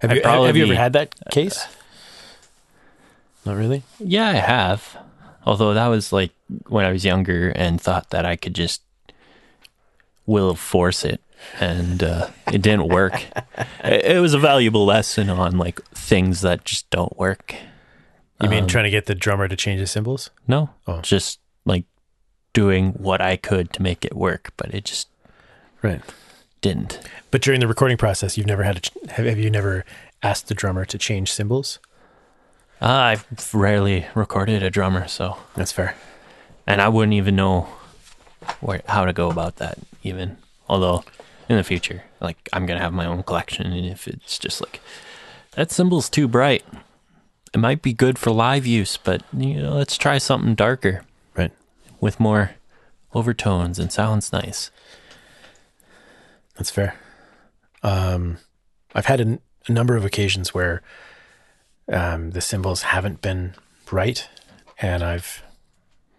Have you have you ever had that case? Not really. Yeah, I have. Although that was like when I was younger and thought that I could just will force it, and uh, it didn't work. it, it was a valuable lesson on like things that just don't work. You mean Um, trying to get the drummer to change the cymbals? No, Oh. just like doing what I could to make it work, but it just Right. Didn't. But during the recording process, you've never had ch- Have, have you never asked the drummer to change cymbals? Uh, I've rarely recorded a drummer, so That's fair. and I wouldn't even know where how to go about that even. Although in the future, like I'm gonna have my own collection, and if it's just like that cymbal's too bright, it might be good for live use, but you know, let's try something darker Right. with more overtones and sounds nice. That's fair. Um, I've had a, n- a number of occasions where um, the cymbals haven't been right, and I've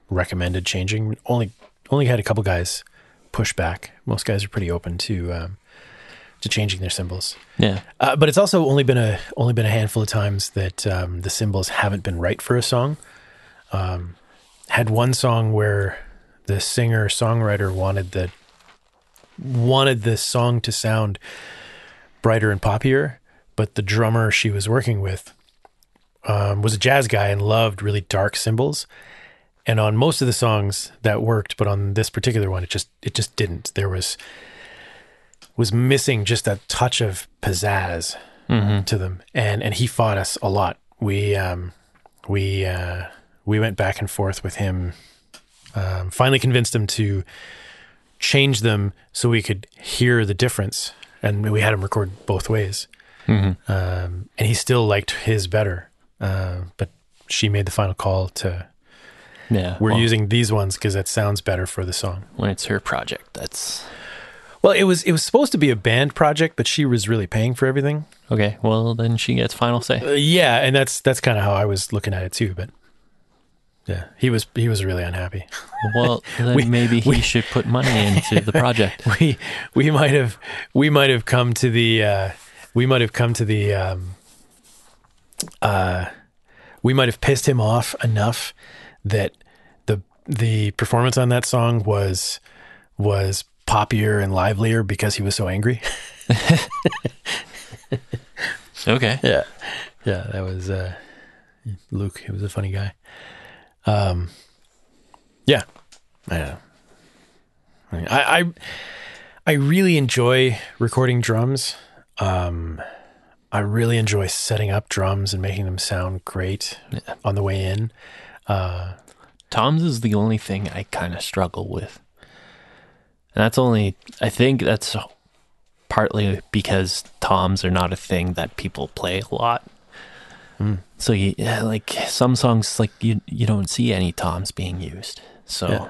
recommended changing. Only only had a couple guys push back. Most guys are pretty open to um, to changing their cymbals. Yeah, Uh, but it's also only been a only been a handful of times that um, the cymbals haven't been right for a song. Um, had one song where the singer songwriter wanted the wanted this song to sound brighter and poppier, but the drummer she was working with um, was a jazz guy and loved really dark cymbals. And on most of the songs that worked, but on this particular one, it just it just didn't. There was was missing just a touch of pizzazz to them, and and he fought us a lot. We um, we uh, we went back and forth with him. Um, finally, convinced him to change them so we could hear the difference, and we had him record both ways. Um, and he still liked his better, uh, but she made the final call to yeah. we're well, using these ones because that sounds better for the song. when it's her project. That's Well, it was it was supposed to be a band project, but she was really paying for everything. okay. Well, then she gets final say. Uh, yeah, and that's that's kind of how I was looking at it too. But yeah, he was he was really unhappy. Well, then We- maybe he we- should put money into the project. we we might have we might have come to the uh, we might have come to the um, uh, we might have pissed him off enough that the the performance on that song was was poppier and livelier because he was so angry. Okay. Yeah, yeah, that was uh, Luke. He was a funny guy. Um, yeah, I. I, mean, I I I really enjoy recording drums. Um, I really enjoy setting up drums and making them sound great on the way in. Tom's is the only thing I kind of struggle with. And that's only, I think that's partly because Toms are not a thing that people play a lot. So you, yeah, like some songs, like you, you don't see any Toms being used. So Yeah.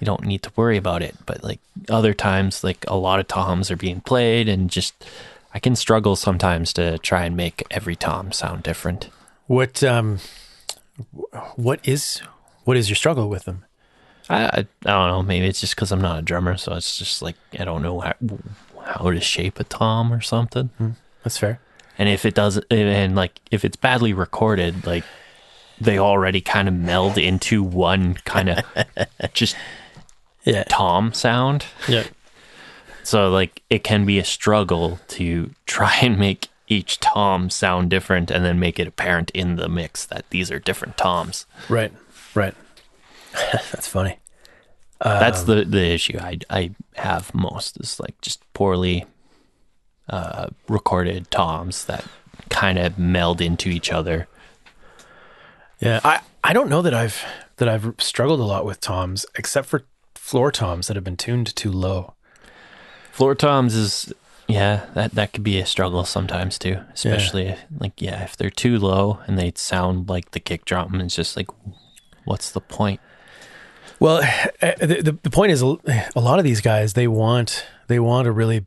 you don't need to worry about it. But like other times, like a lot of Toms are being played and just, I can struggle sometimes to try and make every Tom sound different. What um, what is what is your struggle with them? I, I, don't know. Maybe it's just because I'm not a drummer, so it's just like I don't know how, how to shape a tom or something. That's fair. And if it does, and like if it's badly recorded, like they already kind of meld into one kind of just Yeah. tom sound. Yeah. So like it can be a struggle to try and make each tom sound different and then make it apparent in the mix that these are different toms. Right. Right. That's funny. That's um, the the issue I I have most is like just poorly uh recorded toms that kind of meld into each other. Yeah. I, I don't know that I've that I've struggled a lot with toms, except for floor toms that have been tuned too low. Floor toms is yeah, that that could be a struggle sometimes too, especially like yeah, if they're too low and they sound like the kick drum, it's just like what's the point? Well, uh, the, the the point is, a a lot of these guys they want they want a really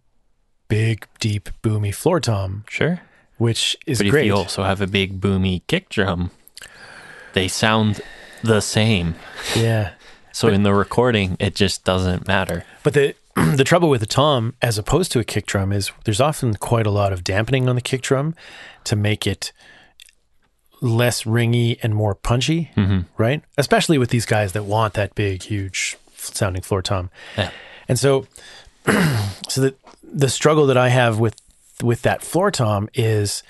big, deep, boomy floor tom, Sure. which is But great. if you also have a big boomy kick drum, they sound the same. yeah, So in the recording, it just doesn't matter. but the the trouble with the tom, as opposed to a kick drum, is there's often quite a lot of dampening on the kick drum to make it less ringy and more punchy, mm-hmm. right? Especially with these guys that want that big, huge sounding floor tom. Yeah. And so, so the the struggle that I have with with that floor tom is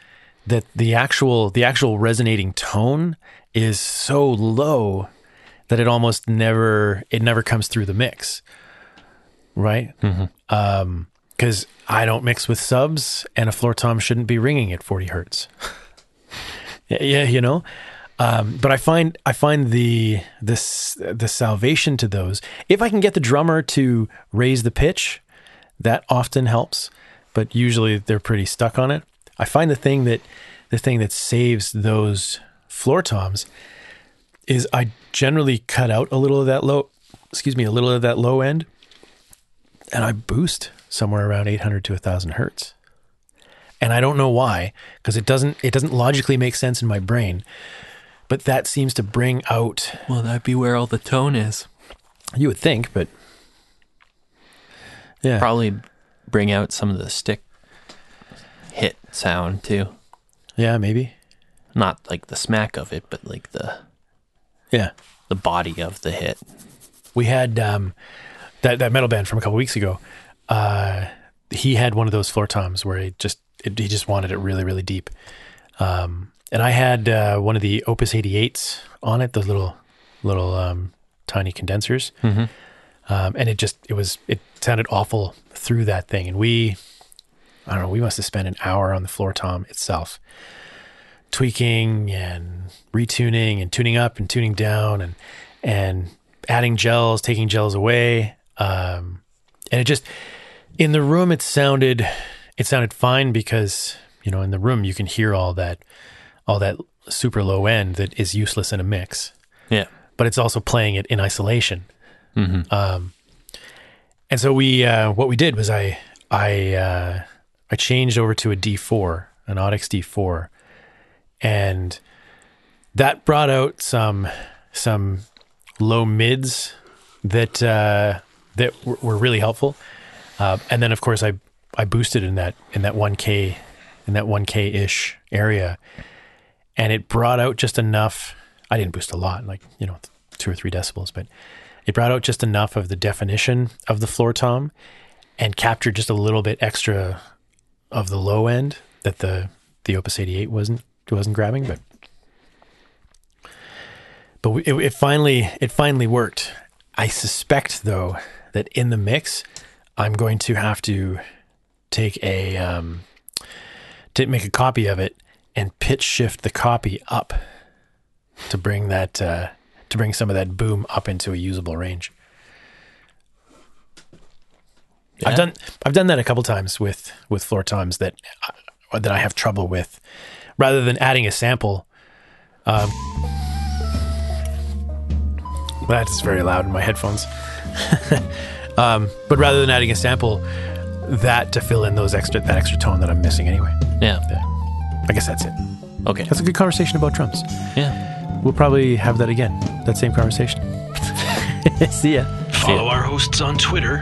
that the actual the actual resonating tone is so low that it almost never it never comes through the mix, right? Um, because I don't mix with subs, and a floor tom shouldn't be ringing at forty hertz. yeah, yeah, you know. Um, but I find I find the this the salvation to those if I can get the drummer to raise the pitch, that often helps. But usually they're pretty stuck on it. I find the thing that the thing that saves those floor toms is I generally cut out a little of that low, excuse me, a little of that low end, and I boost somewhere around 800 to 1000 hertz. And I don't know why, because it doesn't it doesn't logically make sense in my brain. But that seems to bring out Well, that'd be where all the tone is. you would think, but yeah, Probably bring out some of the stick hit sound too. yeah, maybe, Not like the smack of it, but like the yeah. the body of the hit. we had um, that that metal band from a couple weeks ago. Uh, he had one of those floor toms where he just it, he just wanted it really really deep. Um, and I had uh, one of the Opus 88s on it, those little little um, tiny condensers. Um, and it just it was it sounded awful through that thing. And we I don't know, we must have spent an hour on the floor tom itself, tweaking and retuning and tuning up and tuning down and and adding gels, taking gels away. Um, and it just in the room it sounded it sounded fine because you know in the room you can hear all that all that super low end that is useless in a mix Yeah. but it's also playing it in isolation. Um, and so we, uh, what we did was I, I, uh, I changed over to a D4, an Audix D4, and that brought out some, some low mids that, uh, that were, were really helpful. Uh, and then of course I, I boosted in that, in that 1K, in that 1K ish area and it brought out just enough. I didn't boost a lot, like you know, two or three decibels, but it brought out just enough of the definition of the floor tom, and captured just a little bit extra of the low end that the the Opus 88 wasn't wasn't grabbing, but but it, it finally it finally worked. I suspect though that in the mix, I'm going to have to take a um, to make a copy of it and pitch shift the copy up to bring that uh, to bring some of that boom up into a usable range. I've done I've done that a couple times with with floor toms that uh, that I have trouble with. Rather than adding a sample, um, that's very loud in my headphones. um, but rather than adding a sample, that to fill in those extra that extra tone that I'm missing anyway. Yeah. I guess that's it. Okay. That's a good conversation about drums. Yeah. We'll probably have that again. That same conversation. See ya. Follow our hosts on Twitter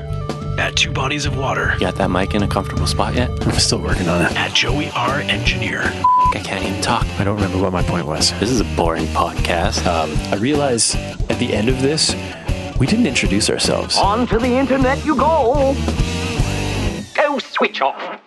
at Two Bodies of Water, Got that mic in a comfortable spot yet? I'm still working on it. at Joey R. Engineer. I can't even talk. I don't remember what my point was. This is a boring podcast. Um, I realize at the end of this, We didn't introduce ourselves. On to the internet you go. Go switch off.